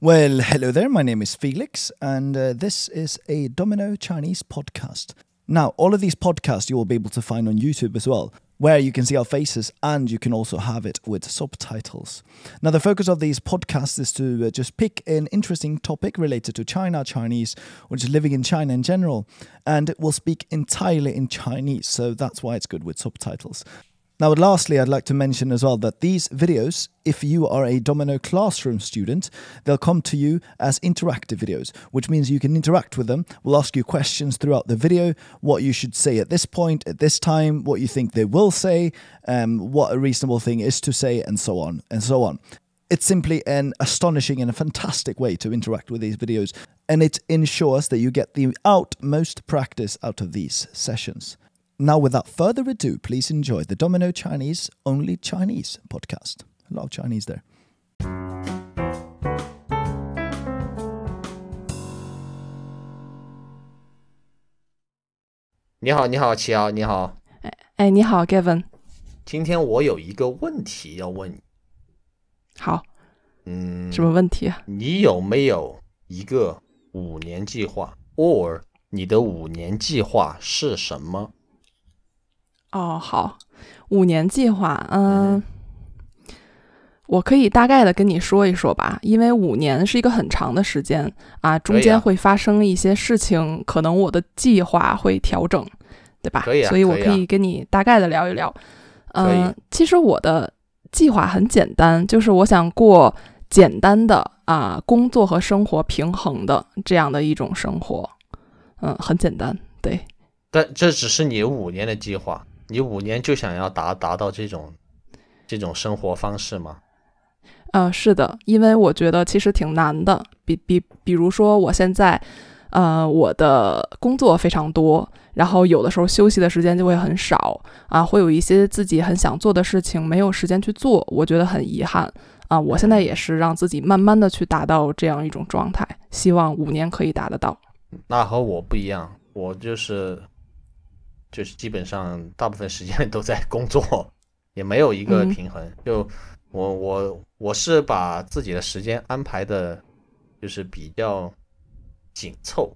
Well, hello there. My name is Felix, and uh, this is a Domino Chinese podcast. Now, all of these podcasts you will be able to find on YouTube as well, where you can see our faces and you can also have it with subtitles. Now, the focus of these podcasts is to uh, just pick an interesting topic related to China, Chinese, or just living in China in general, and we'll speak entirely in Chinese, so that's why it's good with subtitles. Now, lastly, I'd like to mention as well that these videos, if you are a Domino Classroom student, they'll come to you as interactive videos, which means you can interact with them. We'll ask you questions throughout the video, what you should say at this point, at this time, what you think they will say, um, what a reasonable thing is to say, and so on and so on. It's simply an astonishing and a fantastic way to interact with these videos, and it ensures that you get the utmost practice out of these sessions. Now, without further ado, please enjoy the Domino Chinese Only Chinese podcast. A lot of Chinese there. 你好，你好，齐瑶，你好。哎，你好，Gavin。今天我有一个问题要问你。好，嗯，什么问题啊？你有没有一个五年计划？or 你的五年计划是什么？ 哦，好，五年计划，嗯，我可以大概的跟你说一说吧，因为五年是一个很长的时间啊，中间会发生一些事情，可能我的计划会调整，对吧？可以啊，所以我可可以跟你大概的聊一聊。嗯，其实我的计划很简单，就是我想过简单的啊，工作和生活平衡的这样的一种生活，嗯，很简单，对。但这只是你五年的计划，你五年就想要达达到这种这种生活方式吗？呃，是的，因为我觉得其实挺难的。比比，比如说我现在，呃，我的工作非常多，然后有的时候休息的时间就会很少啊，会有一些自己很想做的事情没有时间去做，我觉得很遗憾啊。我现在也是让自己慢慢的去达到这样一种状态，希望五年可以达得到。那和我不一样，我就是就是基本上大部分时间 都在工作，也没有一个嗯平衡。就我我我是把自己的时间安排的，就是比较紧凑，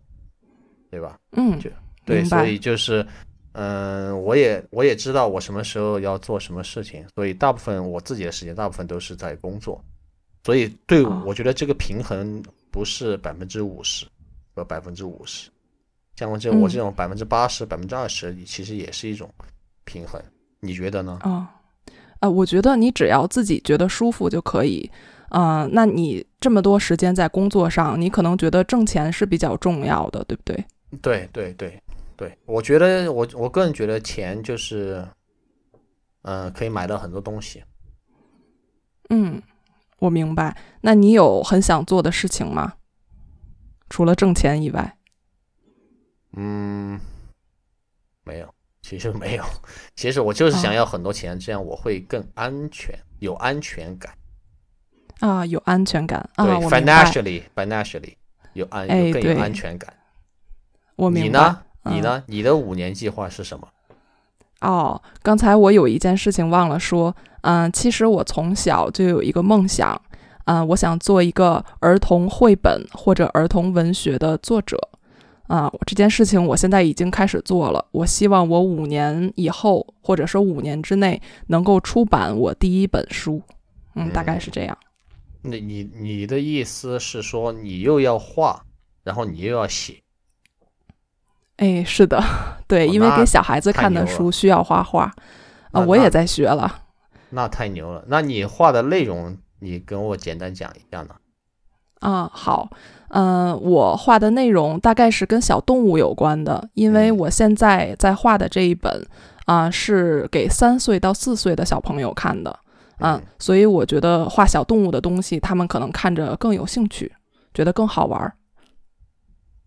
对吧？嗯，就对，所以就是，嗯、我也我也知道我什么时候要做什么事情，所以大部分我自己的时间大部分都是在工作，所以对哦我觉得这个平衡不是百分之五十和百分之五十，像我这我这嗯种百分之八十百分之二十，其实也是一种平衡，你觉得呢？啊，啊，我觉得你只要自己觉得舒服就可以。啊、那你这么多时间在工作上，你可能觉得挣钱是比较重要的，对不对？对对对对，我觉得我我个人觉得钱就是，嗯、可以买到很多东西。嗯，我明白。那你有很想做的事情吗？除了挣钱以外？嗯，没有，其实没有，其实我就是想哦要很多钱，这样我会更安全，有安全感。啊，有安全感啊，，，financially financially 有安哎有更有安全感。我明白。你呢？你嗯呢？你的五年计划是什么？哦，刚才我有一件事情忘了说，嗯、其实我从小就有一个梦想，嗯、我想做一个儿童绘本或者儿童文学的作者，啊、这件事情我现在已经开始做了，我希望我五年以后或者说五年之内能够出版我第一本书，嗯，大概是这样。那你你的意思是说你又要画，然后你又要写？哎，是的，对，因为给小孩子看的书需要画画，啊、我也在学了。那太牛了！那你画的内容，你跟我简单讲一下呢？啊，好，嗯、我画的内容大概是跟小动物有关的，因为嗯我现在在画的这一本啊、是给三岁到四岁的小朋友看的，啊、嗯所以我觉得画小动物的东西，他们可能看着更有兴趣，觉得更好玩儿。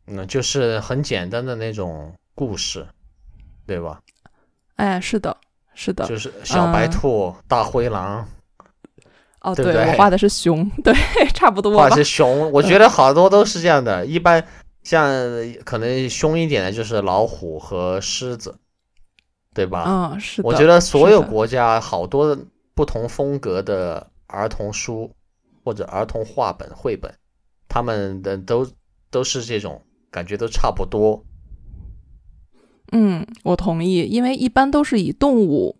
嗯，就是很简单的那种故事，对吧？哎，是的，是的，就是小白嗯兔、大灰狼，哦，对我画的是熊，对，差不多画的是。熊，我觉得好多都是这样的。一般像可能凶一点的就是老虎和狮子，对吧？嗯，是的。我觉得所有国家好多不同风格的儿童书或者儿童画本、绘本，他们的都都是这种感觉，都差不多。嗯，我同意，因为一般都是以动物，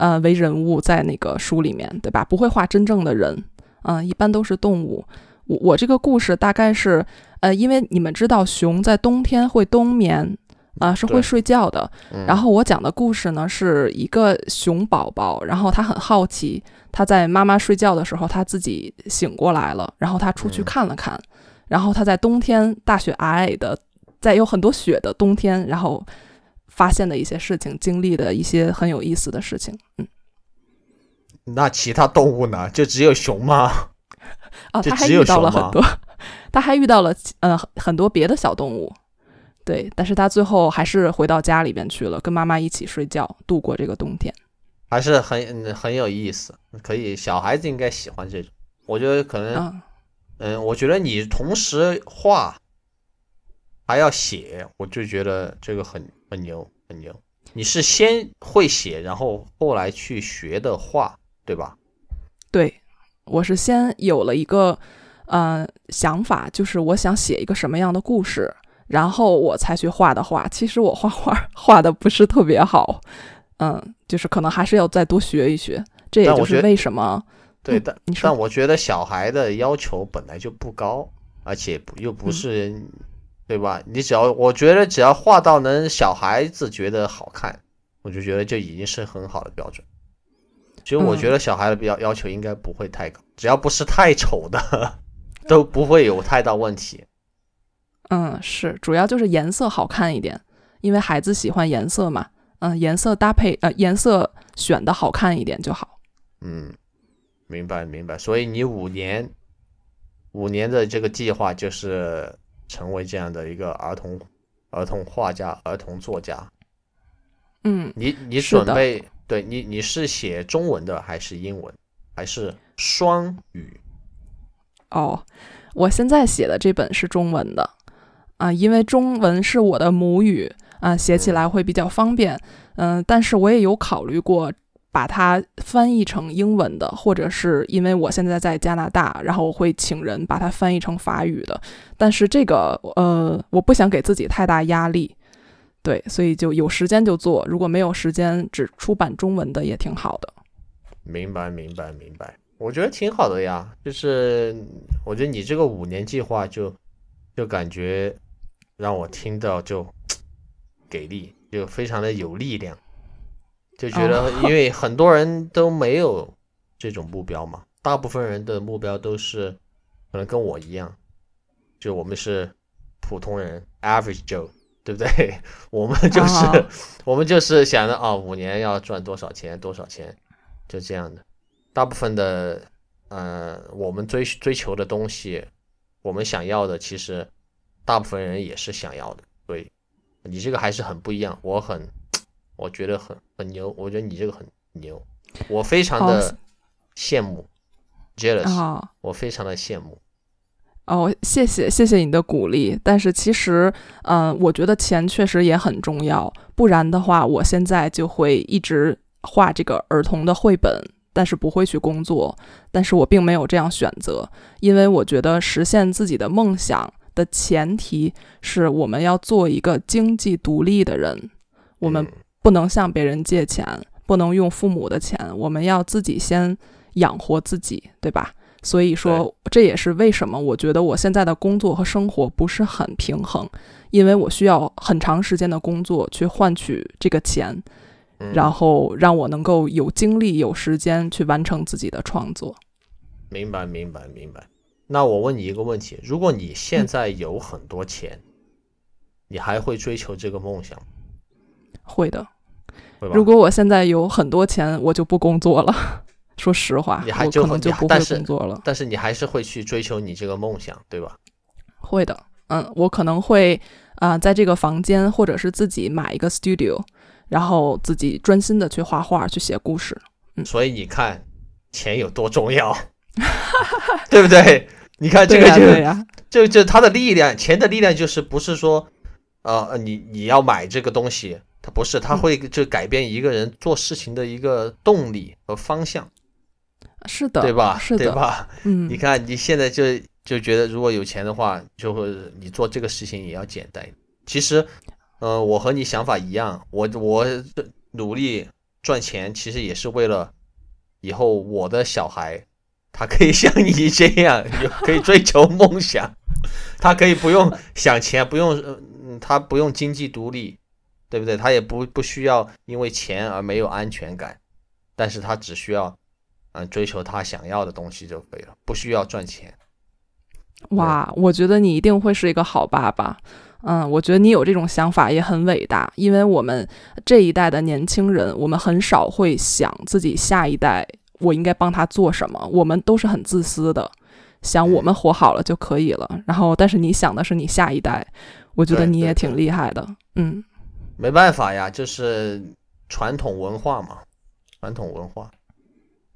呃为人物在那个书里面，对吧？不会画真正的人，嗯，一般都是动物。我我这个故事大概是，呃，因为你们知道熊在冬天会冬眠，啊，是会睡觉的。嗯然后我讲的故事呢，是一个熊宝宝，然后他很好奇，他在妈妈睡觉的时候，他自己醒过来了，然后他出去嗯看了看，然后他在冬天大雪皑皑的，在有很多雪的冬天，然后发现的一些事情，经历的一些很有意思的事情。嗯，那其他动物呢？就只有熊吗？哦，就只有 他还遇到了很多，他还遇到了呃很很多别的小动物。对，但是他最后还是回到家里边去了，跟妈妈一起睡觉，度过这个冬天。还是很嗯很有意思，可以小孩子应该喜欢这种。我觉得可能，嗯，嗯，我觉得你同时画还要写，我就觉得这个很很牛很牛。你是先会写，然后后来去学的画，对吧？对，我是先有了一个呃想法，就是我想写一个什么样的故事，然后我才去画的画。其实我画画 画的不是特别好，嗯，就是可能还是要再多学一学。这也就是为什么对，嗯但但我觉得小孩的要求本来就不高，而且不又不嗯是，对吧？你只要我觉得只要画到能小孩子觉得好看，我就觉得就已经是很好的标准。其实我觉嗯得小孩的要要求应该不会太高，只要不是太丑的，都不会有太大问题。嗯，是主要就是颜色好看一点，因为孩子喜欢颜色嘛。嗯，颜色搭配呃颜色选的好看一点就好。嗯，明白明白。所以你五年，五年的这个计划就是成为这样的一个儿童儿童画家、儿童作家。嗯，你你准备对你你是写中文的还是英文还是双语？哦，我现在写的这本是中文的啊，因为中文是我的母语啊，写起来会比较方便。嗯，但是我也有考虑过把它翻译成英文的，或者是因为我现在在加拿大，然后我会请人把它翻译成法语的。但是这个呃，我不想给自己太大压力，对，所以就有时间就做，如果没有时间，只出版中文的也挺好的。明白明白明白，我觉得挺好的呀。就是我觉得你这个五年计划就就感觉让我听到就给力，就非常的有力量，就觉得哦因为很多人都没有这种目标嘛，大部分人的目标都是可能跟我一样，就我们是普通人，average Joe，对不对？我们就是、哦 我们就是想着啊，五年要赚多少钱，多少钱，就这样的。大部分的呃，我们追追求的东西，我们想要的，其实大部分人也是想要的。所以你这个还是很不一样，我很，我觉得很很牛，我觉得你这个很牛，我非常的羡慕，jealous，、啊、我非常的羡慕。哦，谢谢谢谢你的鼓励，但是其实，嗯、我觉得钱确实也很重要，不然的话，我现在就会一直画这个儿童的绘本，但是不会去工作。但是我并没有这样选择，因为我觉得实现自己的梦想的前提是我们要做一个经济独立的人，我们嗯不能向别人借钱，不能用父母的钱，我们要自己先养活自己，对吧？所以说，这也是为什么我觉得我现在的工作和生活不是很平衡，因为我需要很长时间的工作去换取这个钱，嗯然后让我能够有精力、有时间去完成自己的创作。明白，明白，明白。那我问你一个问题：如果你现在有很多钱，你还会追求这个梦想，会的。会吧？如果我现在有很多钱，我就不工作了。说实话，你还就我可能就不会工作了。但是你还是会去追求你这个梦想，对吧？会的，嗯，我可能会啊、在这个房间或者是自己买一个 studio，然后自己专心的去画画、去写故事。嗯所以你看，钱有多重要，对不对？你看这个就、就就它的力量，钱的力量就是不是说，呃，呃你你要买这个东西，它不是，它嗯会就改变一个人做事情的一个动力和方向，是的，对吧？是的，对吧？嗯你，看你现在就就觉得如果有钱的话，就会你做这个事情也要简单。其实，呃，我和你想法一样，我我努力赚钱，其实也是为了以后我的小孩，他可以像你这样，有可以追求梦想，他可以不用想钱，不用，嗯，他不用经济独立，对不对？他也不不需要因为钱而没有安全感，但是他只需要，嗯，追求他想要的东西就可以了，不需要赚钱。哇，我觉得你一定会是一个好爸爸。嗯，我觉得你有这种想法也很伟大，因为我们这一代的年轻人，我们很少会想自己下一代我应该帮他做什么，我们都是很自私的，想我们活好了就可以了。然后，但是你想的是你下一代，我觉得你也挺厉害的。嗯，没办法呀，就是传统文化嘛，传统文化。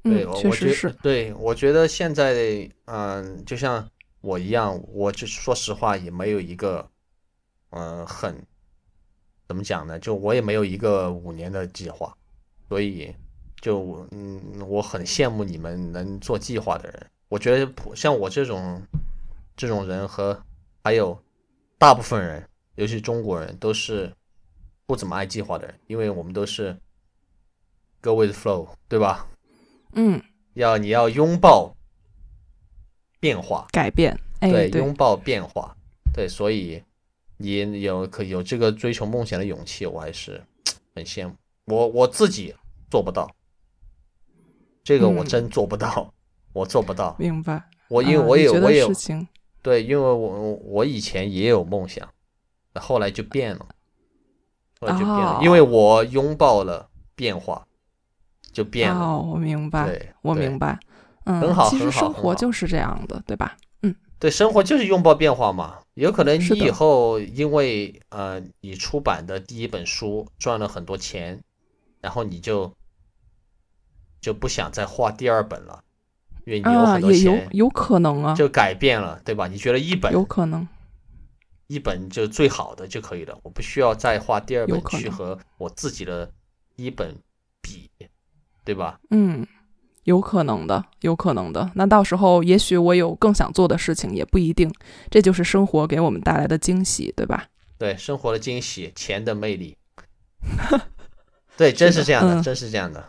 嗯，确实是。对，我觉得现在，嗯，就像。我一样，我就说实话，也没有一个，嗯，很怎么讲呢？就我也没有一个五年的计划，所以就嗯，我很羡慕你们能做计划的人。我觉得像我这种这种人和还有大部分人，尤其中国人，都是不怎么爱计划的人，因为我们都是 go with flow，对吧？嗯，要你要拥抱。变化，改变，对，拥抱变化，对，所以你有可有这个追求梦想的勇气，我还是很羡慕。我我自己做不到，这个我真做不到，我做不到。明白。我因为我有我也，对，因为我我以前也有梦想，后来就变了，后来就变了，因为我拥抱了变化，就变了。哦，我明白，对，我明白。嗯，很好，其实生活就是这样的，对吧？嗯，对，生活就是拥抱变化嘛。有可能你以后因为呃，你出版的第一本书赚了很多钱，然后你就就不想再画第二本了，因为你有很多钱，有有可能啊，就改变了，对吧？你觉得一本有可能，一本就最好的就可以了，我不需要再画第二本去和我自己的一本比，对吧？嗯。有可能的，有可能的。那到时候，也许我有更想做的事情，也不一定。这就是生活给我们带来的惊喜，对吧？对，生活的惊喜，钱的魅力。对，真是这样的，真是这样的。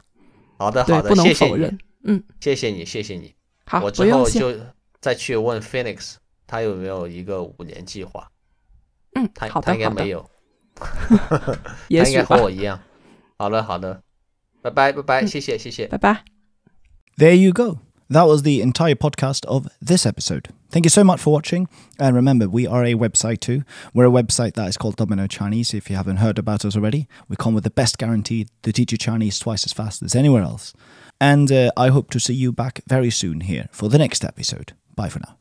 好的，好的，谢谢你。嗯，谢谢你，谢谢你。好，我之后就再去问 Phoenix，他有没有一个五年计划？嗯，他他应该没有。也许和我一样。好的，好的。拜拜，拜拜，谢谢，谢谢，拜拜。There you go. That was the entire podcast of this episode. Thank you so much for watching. And remember, we are a website too. We're a website that is called Domino Chinese. If you haven't heard about us already, we come with the best guarantee to teach you Chinese twice as fast as anywhere else. And uh, I hope to see you back very soon here for the next episode. Bye for now.